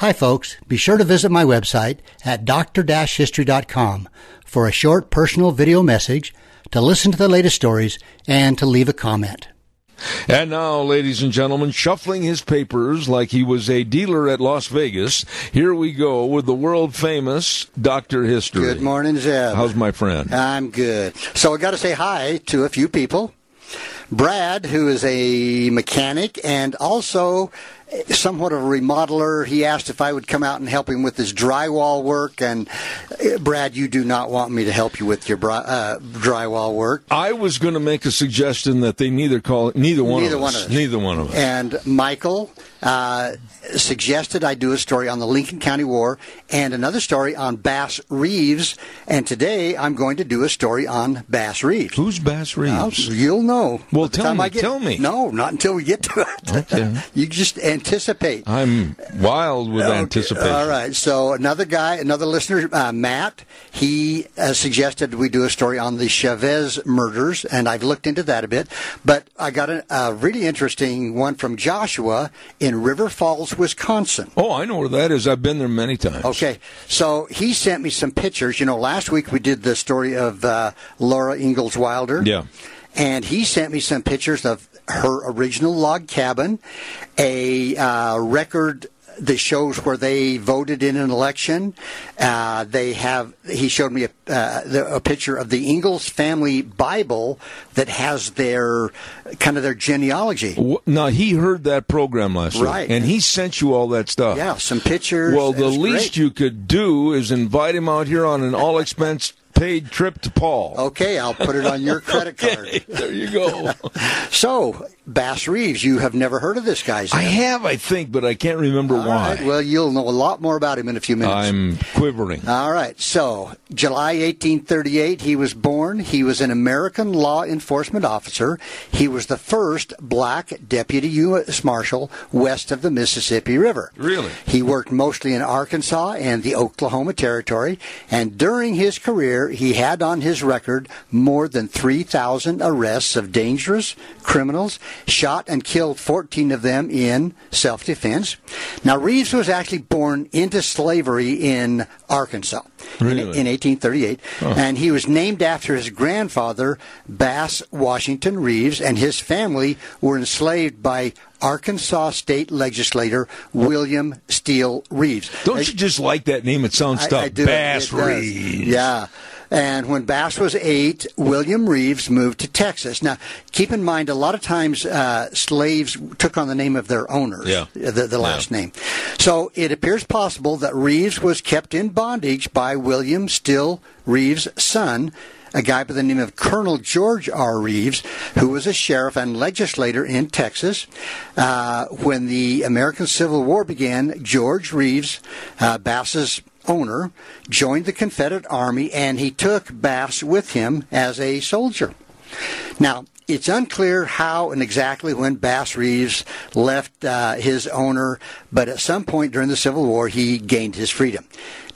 Hi, folks. Be sure to visit my website at dr-history.com for a short personal video message, to listen to the latest stories, and to leave a comment. And now, ladies and gentlemen, shuffling his papers like he was a dealer at Las Vegas, here we go with the world famous Dr. History. Good morning, Zeb. How's my friend? I'm good. So I got to say hi to a few people. Brad, who is a mechanic and also somewhat of a remodeler. He asked if I would come out and help him with his drywall work. And uh, Brad, you do not want me to help you with your uh, drywall work. I was going to make a suggestion that they neither call neither one neither of one us. of us. Neither one of us. And Michael uh, suggested I do a story on the Lincoln County War and another story on Bass Reeves. And today I'm going to do a story on Bass Reeves. Who's Bass Reeves? Now, you'll know. Well, tell me, get- tell me. No, not until we get to it. Okay. you just anticipate. I'm wild with Okay, anticipation. All right. So another guy, another listener, uh, Matt, he uh, suggested we do a story on the Chavez murders, and I've looked into that a bit. But I got a, a really interesting one from Joshua in River Falls, Wisconsin. Oh, I know where that is. I've been there many times. Okay, so he sent me some pictures. You know, last week we did the story of uh, Laura Ingalls Wilder. Yeah. And he sent me some pictures of her original log cabin, a uh, record that shows where they voted in an election. Uh, they have. He showed me a, uh, the, a picture of the Ingalls family Bible that has their kind of their genealogy. Now he heard that program last Right. week, and he sent you all that stuff. Yeah, some pictures. Well, the least great. you could do is invite him out here on an all-expense paid trip to Paul. Okay, I'll put it on your credit card. Okay, there you go. So, Bass Reeves, you have never heard of this guy, Zeb. I have, I think, but I can't remember All why. right, well, you'll know a lot more about him in a few minutes. I'm quivering. All right. So, July 1838, he was born. He was an American law enforcement officer. He was the first black deputy U.S. Marshal west of the Mississippi River. Really? He worked mostly in Arkansas and the Oklahoma Territory. And during his career, he had on his record more than 3,000 arrests of dangerous criminals, shot and killed 14 of them in self defense. Now, Reeves was actually born into slavery in Arkansas in- Really? in, 1838, and he was named after his grandfather, Bass Washington Reeves, and his family were enslaved by Arkansas state legislator William Steele Reeves. Don't you just like that name? It sounds tough. I do. Bass. Reeves. Yeah. And when Bass was eight, William Reeves moved to Texas. Now, keep in mind, a lot of times uh, slaves took on the name of their owners, Yeah. the, the last name. So it appears possible that Reeves was kept in bondage by William Steele Reeves' son, a guy by the name of Colonel George R. Reeves, who was a sheriff and legislator in Texas. Uh, when the American Civil War began, George Reeves, uh, Bass's owner, joined the Confederate Army and he took Bass with him as a soldier. Now, it's unclear how and exactly when Bass Reeves left uh, his owner, but at some point during the Civil War, he gained his freedom.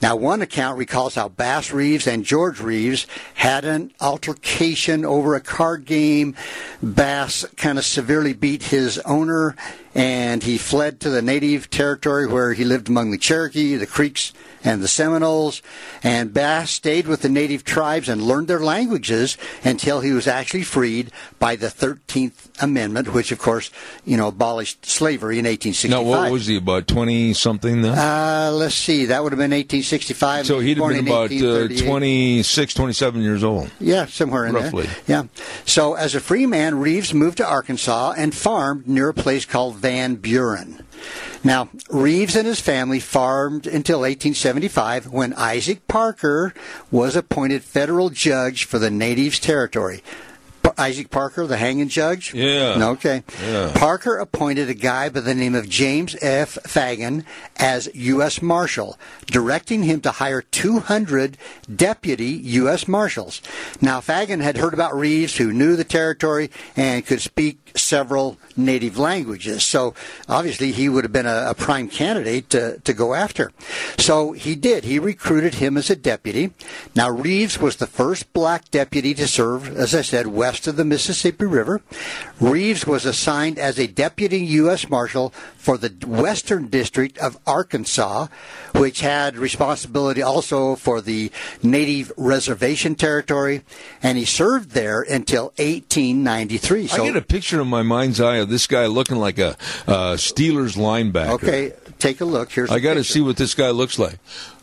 Now, one account recalls how Bass Reeves and George Reeves had an altercation over a card game. Bass kind of severely beat his owner, and he fled to the native territory where he lived among the Cherokee, the Creeks, and the Seminoles. And Bass stayed with the native tribes and learned their languages until he was actually freed by the 13th Amendment, which, of course, you know, abolished slavery in 1865. Now, what was he about twenty something then? Uh, let's see. That would have been 1865. so he'd have been about uh, 26, 27 years old. Yeah, somewhere in Roughly. there. Yeah. So as a free man, Reeves moved to Arkansas and farmed near a place called Van Buren. Now, Reeves and his family farmed until 1875 when Isaac Parker was appointed federal judge for the Natives Territory. Isaac Parker, the hanging judge? Yeah. Okay. Yeah. Parker appointed a guy by the name of James F. Fagan as U.S. Marshal, directing him to hire 200 deputy U.S. Marshals. Now, Fagan had heard about Reeves, who knew the territory and could speak several native languages. So obviously he would have been a, a, prime candidate to, to go after. So he did. He recruited him as a deputy. Now Reeves was the first black deputy to serve, as I said, west of the Mississippi River. Reeves was assigned as a deputy U.S. Marshal for the Western District of Arkansas, which had responsibility also for the Native Reservation Territory, and he served there until 1893. So, I get a picture in my mind's eye of this guy looking like a uh, Steelers linebacker. Okay, take a look. Here's I got to see what this guy looks like.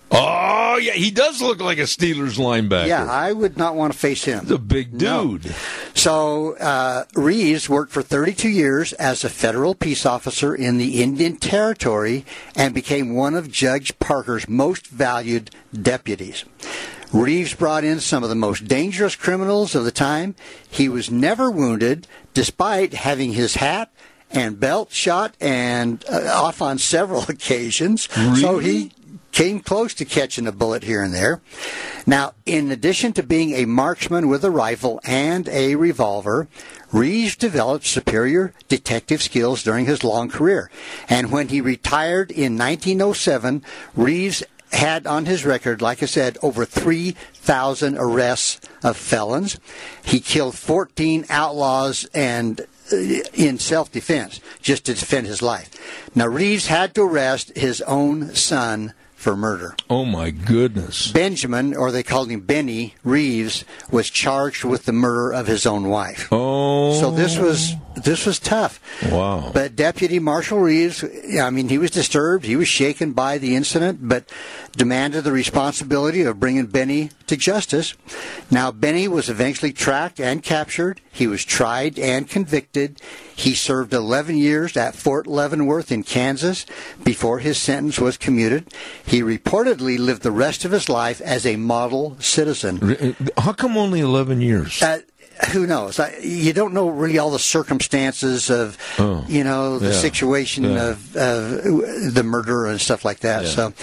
Oh yeah, he does look like a Steelers linebacker. Yeah, I would not want to face him. The big dude. No. So uh, Reeves worked for 32 years as a federal peace officer in the Indian Territory and became one of Judge Parker's most valued deputies. Reeves brought in some of the most dangerous criminals of the time. He was never wounded, despite having his hat and belt shot and uh, off on several occasions. Really? So he came close to catching a bullet here and there. Now, in addition to being a marksman with a rifle and a revolver, Reeves developed superior detective skills during his long career. And when he retired in 1907, Reeves had on his record, like I said, over 3,000 arrests of felons. He killed 14 outlaws and uh, in self-defense, just to defend his life. Now, Reeves had to arrest his own son for murder. Oh my goodness. Benjamin, or they called him Benny Reeves, was charged with the murder of his own wife. Oh. So this was this was tough. Wow. But Deputy Marshal Reeves, I mean, he was disturbed. He was shaken by the incident, but demanded the responsibility of bringing Benny to justice. Now, Benny was eventually tracked and captured. He was tried and convicted. He served 11 years at Fort Leavenworth in Kansas before his sentence was commuted. He reportedly lived the rest of his life as a model citizen. How come only 11 years? Uh, who knows? I, you don't know really all the circumstances of, oh, you know, the yeah, situation yeah. of, of the murder and stuff like that. Yeah. So,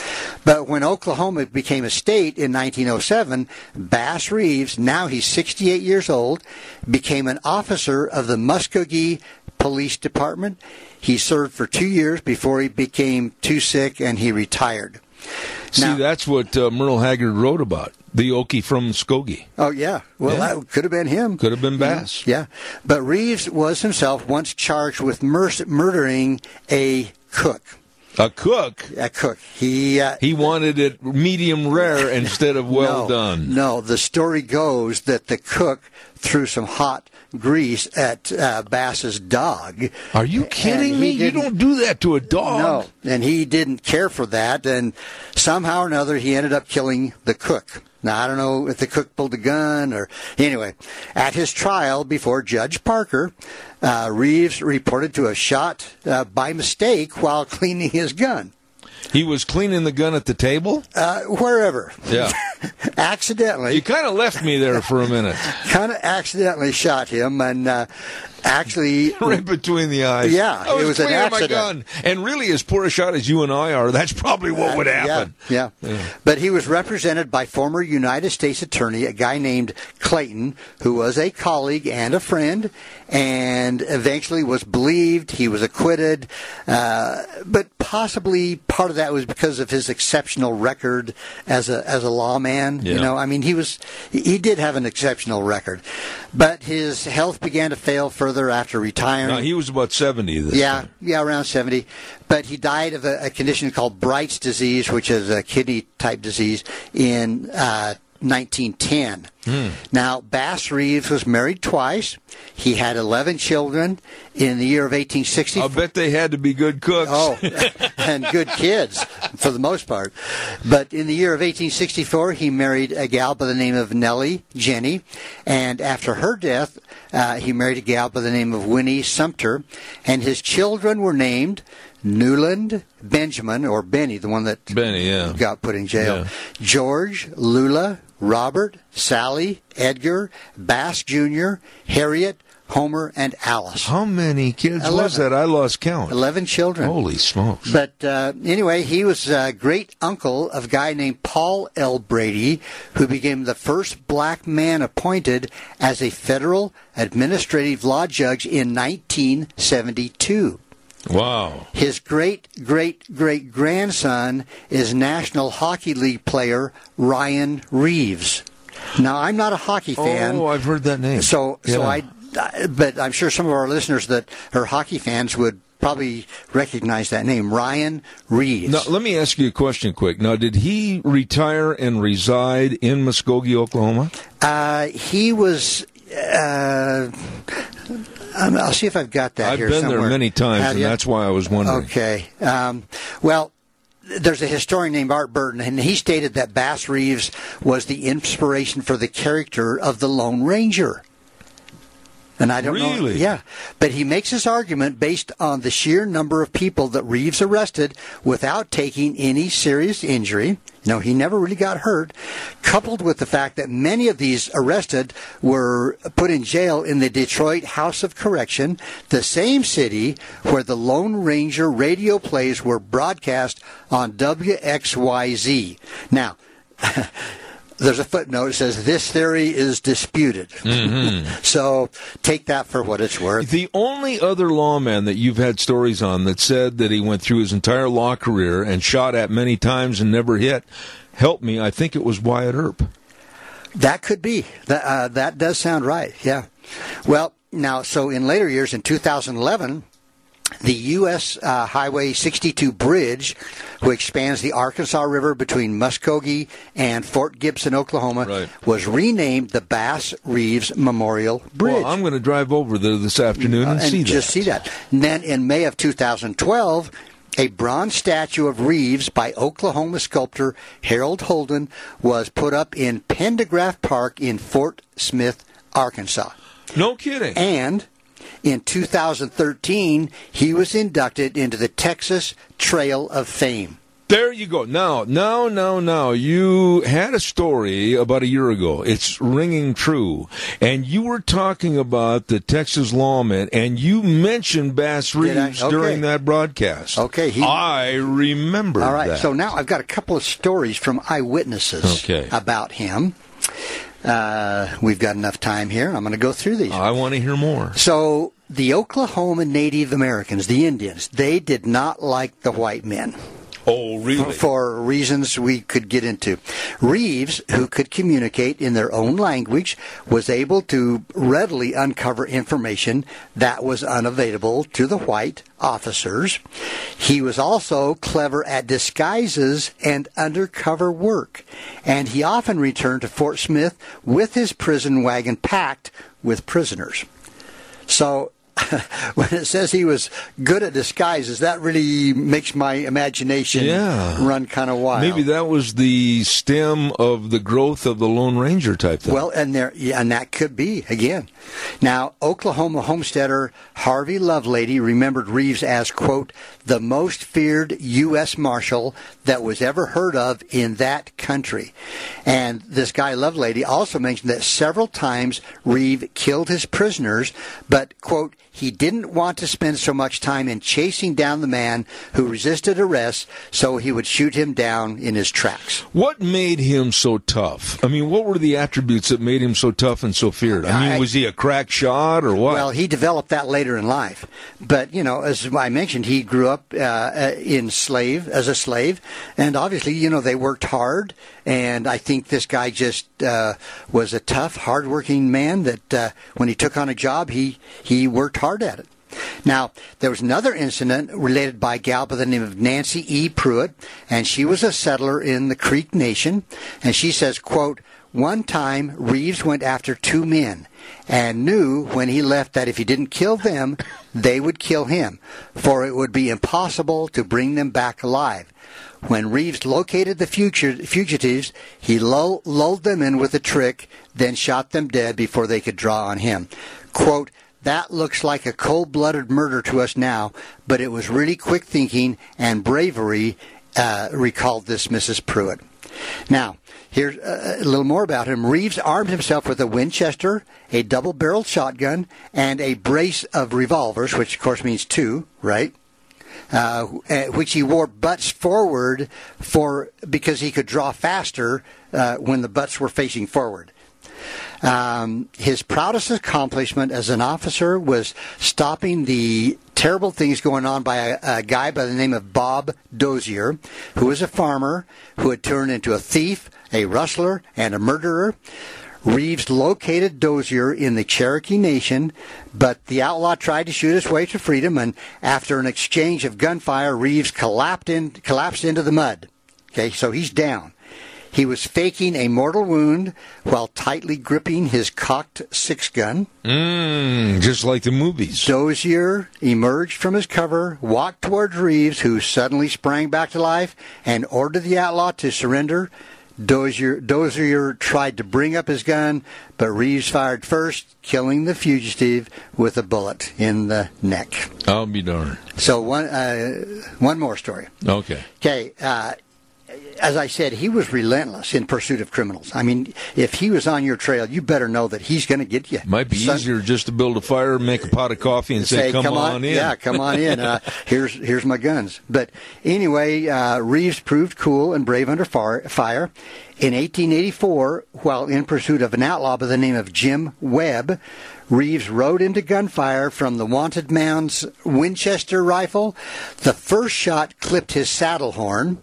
but when Oklahoma became a state in 1907, Bass Reeves, now he's 68 years old, became an officer of the Muskogee Police Department. He served for two years before he became too sick and he retired. See, Now- that's what uh, Merle Haggard wrote about. The Okie from Muskogee. Oh yeah, well Yeah. that could have been him. Could have been? Bass. Yeah, but Reeves was himself once charged with mur- murdering a cook. A cook. A cook. He uh, He wanted it medium rare instead of well no, done. No, the story goes that the cook threw some hot grease at uh, Bass's dog. Are you kidding me? You don't do that to a dog. No, and he didn't care for that, and somehow or another he ended up killing the cook. Now I don't know if the cook pulled a gun or anyway. At his trial before Judge Parker, uh, Reeves reported to have shot uh, by mistake while cleaning his gun, He was cleaning the gun at the table? uh, wherever. Yeah. accidentally, You kind of left me there for a minute. kind of accidentally shot him, and uh, actually right between the eyes. Yeah, I was, it was an cleaning my accident. gun. And really, as poor a shot as you and I are, that's probably what would happen. Yeah, yeah. But he was represented by former United States Attorney, a guy named Clayton, who was a colleague and a friend, and eventually was believed. He was acquitted, uh, but possibly part of that was because of his exceptional record as a as a lawman. You know, I mean, he was he did have an exceptional record, but his health began to fail further after retiring. Now, he was about 70 this Yeah, time. yeah, around 70. But he died of a, a condition called Bright's disease, which is a kidney type disease, in uh, 1910. Hmm. Now, Bass Reeves was married twice. He had 11 children in the year of 1860. I'll bet they had to be good cooks. Oh, and good kids for the most part. But in the year of 1864, he married a gal by the name of Nellie Jenny, and after her death, uh, he married a gal by the name of Winnie Sumter, and his children were named Newland Benjamin, or Benny, the one that Benny, yeah. got put in jail, Yeah. George, Lula, Robert, Sally, Edgar, Bass Jr., Harriet, Homer, and Alice. How many kids was that? I lost count. 11 children. Holy smokes. But uh, anyway, he was a great uncle of a guy named Paul L. Brady, who became the first black man appointed as a federal administrative law judge in 1972. Wow. His great great great grandson is National Hockey League player Ryan Reaves. Now, I'm not a hockey fan. Oh, I've heard that name. So, so Yeah. I, I- but I'm sure some of our listeners that are hockey fans would probably recognize that name, Ryan Reaves. Now, let me ask you a question quick. Now, did he retire and reside in Muskogee, Oklahoma? Uh, he was. Uh, um, I'll see if I've got that I've been somewhere. there many times, and that's why I was wondering. Okay. Um, well, there's a historian named Art Burton, and he stated that Bass Reeves was the inspiration for the character of the Lone Ranger. And I don't know. Really? Yeah. But he makes his argument based on the sheer number of people that Reeves arrested without taking any serious injury. No, he never really got hurt, coupled with the fact that many of these arrested were put in jail in the Detroit House of Correction, the same city where the Lone Ranger radio plays were broadcast on WXYZ. Now, there's a footnote that says this theory is disputed. so take that for what it's worth. The only other lawman that you've had stories on that said that he went through his entire law career and shot at many times and never hit, help me, I think it was Wyatt Earp. That could be. That, uh, that does sound right. Yeah. Well, now, so in later years, in 2011, the U.S. Uh, Highway 62 bridge, which spans the Arkansas River between Muskogee and Fort Gibson, Oklahoma, Right. was renamed the Bass Reeves Memorial Bridge. Well, I'm going to drive over there this afternoon and, Uh, and see just that. see that. And then in May of 2012, a bronze statue of Reeves by Oklahoma sculptor Harold Holden was put up in Pendergraft Park in Fort Smith, Arkansas. No kidding. And in 2013, he was inducted into the Texas Trail of Fame. There you go. Now, now, now, now. You had a story about a year ago. It's ringing true. And you were talking about the Texas lawman, and you mentioned Bass Reeves Okay. during that broadcast. Okay, he- I remember All right, that. so now I've got a couple of stories from eyewitnesses Okay. about him. Uh, we've got enough time here. I'm going to go through these. I want to hear more. So the Oklahoma Native Americans, the Indians, they did not like the white men Oh, really? for reasons we could get into. Reeves, who could communicate in their own language, was able to readily uncover information that was unavailable to the white officers. He was also clever at disguises and undercover work, and he often returned to Fort Smith with his prison wagon packed with prisoners. So when it says he was good at disguises, that really makes my imagination Yeah. run kind of wild. Maybe that was the stem of the growth of the Lone Ranger type thing. Well, and there, yeah, and that could be again. Now, Oklahoma homesteader Harvey Lovelady remembered Reeves as quote the most feared U.S. Marshal that was ever heard of in that country. And this guy Lovelady also mentioned that several times Reeve killed his prisoners, but quote he didn't want to spend so much time in chasing down the man who resisted arrest, so he would shoot him down in his tracks. What made him so tough? I mean, what were the attributes that made him so tough and so feared? I mean, was he a crack shot or what? Well, he developed that later in life, but you know, as I mentioned, he grew up uh, uh, in slave as a slave, and obviously, you know, they worked hard. And I think this guy just uh, was a tough, hardworking man. That uh, when he took on a job, he he worked hard at it. Now, there was another incident related by a gal by the name of Nancy E. Pruitt, and she was a settler in the Creek Nation, and she says, quote, one time Reeves went after two men and knew when he left that if he didn't kill them, they would kill him, for it would be impossible to bring them back alive. When Reeves located the fugitives, he lulled them in with a trick, then shot them dead before they could draw on him. Quote, that looks like a cold blooded murder to us now, but it was really quick thinking and bravery uh, recalled this Mrs. Pruitt. Now, here's uh, a little more about him. Reeves armed himself with a Winchester, a double barreled shotgun, and a brace of revolvers, which of course means two, right? Uh, which he wore butts forward for because he could draw faster uh, when the butts were facing forward. Um, his proudest accomplishment as an officer was stopping the terrible things going on by a, a, guy by the name of Bob Dozier, who was a farmer who had turned into a thief, a rustler, and a murderer. Reeves located Dozier in the Cherokee Nation, but the outlaw tried to shoot his way to freedom, and after an exchange of gunfire, Reeves collapsed, in, collapsed into the mud. Okay, so he's down. He was faking a mortal wound while tightly gripping his cocked six gun. Mm, just like the movies. Dozier emerged from his cover, walked towards Reeves, who suddenly sprang back to life, and ordered the outlaw to surrender. Dozier, Dozier tried to bring up his gun, but Reeves fired first, killing the fugitive with a bullet in the neck. I'll be darned. So one uh, one more story. Okay. Okay. Uh, as I said, he was relentless in pursuit of criminals. I mean, if he was on your trail, you better know that he's going to get you. Might be Son- easier just to build a fire, make a pot of coffee, and say, "Come, on, in." Yeah, come on in. Uh, here's here's my guns. But anyway, uh, Reeves proved cool and brave under far, fire. In 1884, while in pursuit of an outlaw by the name of Jim Webb, Reeves rode into gunfire from the wanted man's Winchester rifle. The first shot clipped his saddle horn.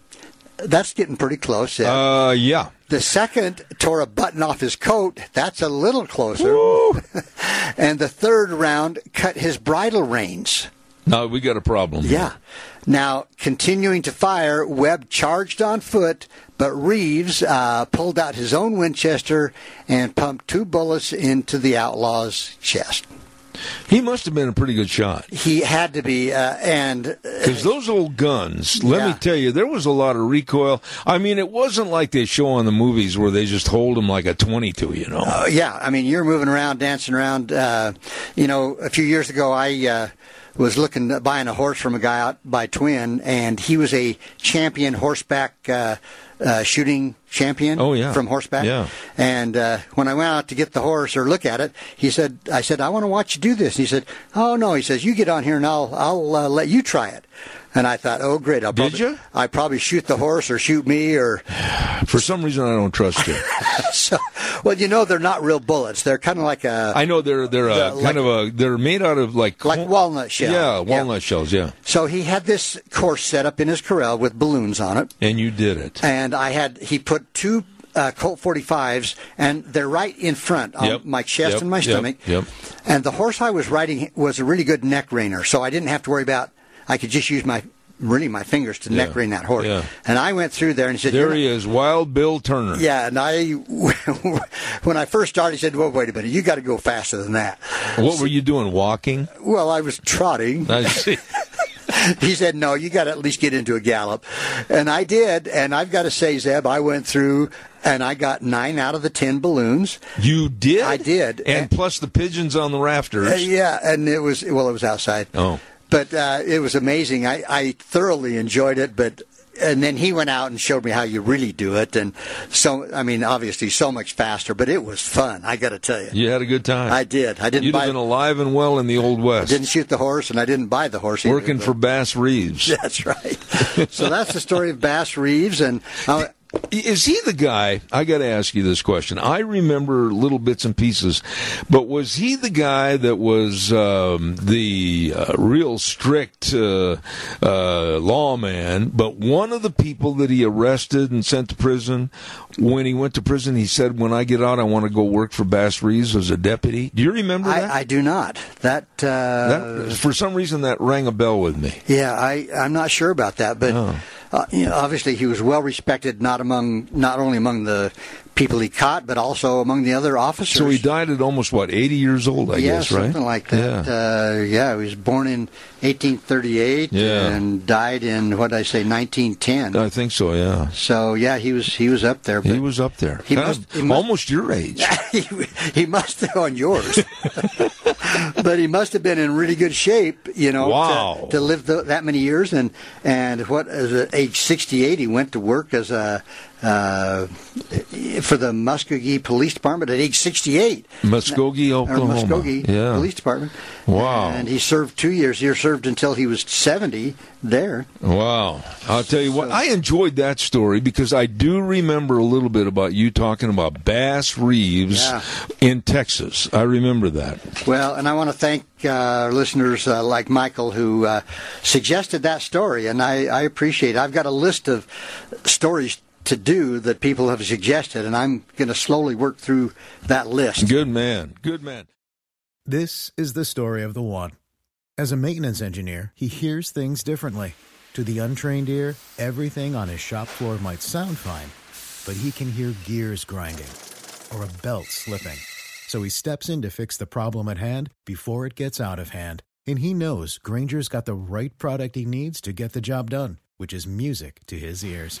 That's getting pretty close. Ed. Uh, yeah. The second tore a button off his coat. That's a little closer. and the third round cut his bridle reins. No, we got a problem. here. Yeah. Now, continuing to fire, Webb charged on foot, but Reeves uh, pulled out his own Winchester and pumped two bullets into the outlaw's chest. He must have been a pretty good shot. He had to be, uh, and Because those old guns, let me tell you, there was a lot of recoil. I mean, it wasn't like they show on the movies where they just hold them like a 22, you know. Uh, yeah, I mean, you're moving around, dancing around. Uh, you know, a few years ago, I uh, was looking at buying a horse from a guy out by Twin, and he was a champion horseback uh, shooting champion. Oh, yeah. from horseback. Yeah. And uh, when I went out to get the horse or look at it, he said, "I said I want to watch you do this." And he said, "Oh no," he says, "You get on here and I'll I'll uh, let you try it." And I thought, "Oh great, I'll Did probably, you? I probably shoot the horse or shoot me or For some reason, I don't trust you. so." Well, you know, they're not real bullets. They're kind of like a I know they're they're a, The- kind of a they're made out of like like walnut shell. Yeah, walnut shells. Yeah, So he had this course set up in his corral with balloons on it, and you did it. and I had he put two uh, Colt 45s, and they're right in front on Yep, my chest yep, and my yep, stomach. yep. And the horse I was riding was a really good neck reiner, so I didn't have to worry about. I could just use my really my fingers to neck Yeah, rein that horse. yeah. And I went through there and he said, There he is, Wild Bill Turner. Yeah, and I, when I first started, he said, "Well, wait a minute, you got to go faster than that." What were you doing? Walking? Well, I was trotting. I see. he said, "No, you got to at least get into a gallop," and I did. And I've got to say, Zeb, I went through and I got nine out of the ten balloons. You did. I did. and plus the pigeons on the rafters. Uh, yeah, and it was well, it was outside. Oh. But uh, it was amazing. I, I thoroughly enjoyed it, but. And then he went out and showed me how you really do it, and so I mean, obviously, so much faster. But it was fun. I got to tell you, You had a good time. I did. I didn't You'd buy, have been alive and well in the old west, didn't shoot the horse, and I didn't buy the horse. either, working but- for Bass Reeves. That's right. so that's the story of Bass Reeves, and uh, Is he the guy? I got to ask you this question. I remember little bits and pieces, but was he the guy that was um, the uh, real strict uh, uh, lawman? But one of the people that he arrested and sent to prison, when he went to prison, he said, "When I get out, I want to go work for Bass Reeves as a deputy." Do you remember that? I, I do not. That, uh, that for some reason that rang a bell with me. yeah, I I'm not sure about that, but Oh. Uh, you know, obviously he was well respected, not among not only among the people he caught, but also among the other officers. So he died at almost what, 80 years old, I yeah, guess, right? something like that. Yeah. Uh, yeah, he was born in 1838 Yeah. and died in what did I say 1910. I think so, yeah. so yeah, he was he was up there. But He was up there. He must- he must- almost your age. he, he must have on yours, but he must have been in really good shape, you know, Wow. to, to live the, that many years. And and what as at age 68, he went to work as a uh, for the Muskogee Police Department at age 68. Muskogee, Oklahoma. Muskogee yeah. Police Department. Wow. And he served two years. He served until he was 70 there. Wow. I'll tell you what, I enjoyed that story because I do remember a little bit about you talking about Bass Reeves Yeah. in Texas. I remember that. Well, and I want to thank uh, listeners uh, like Michael who uh, suggested that story, and I, I appreciate it. I've got a list of stories to do that people have suggested, and I'm going to slowly work through that list. Good man. Good man. This is the story of the one. As a maintenance engineer, he hears things differently. To the untrained ear, everything on his shop floor might sound fine, but he can hear gears grinding or a belt slipping. So he steps in to fix the problem at hand before it gets out of hand. And he knows Grainger's got the right product he needs to get the job done, which is music to his ears.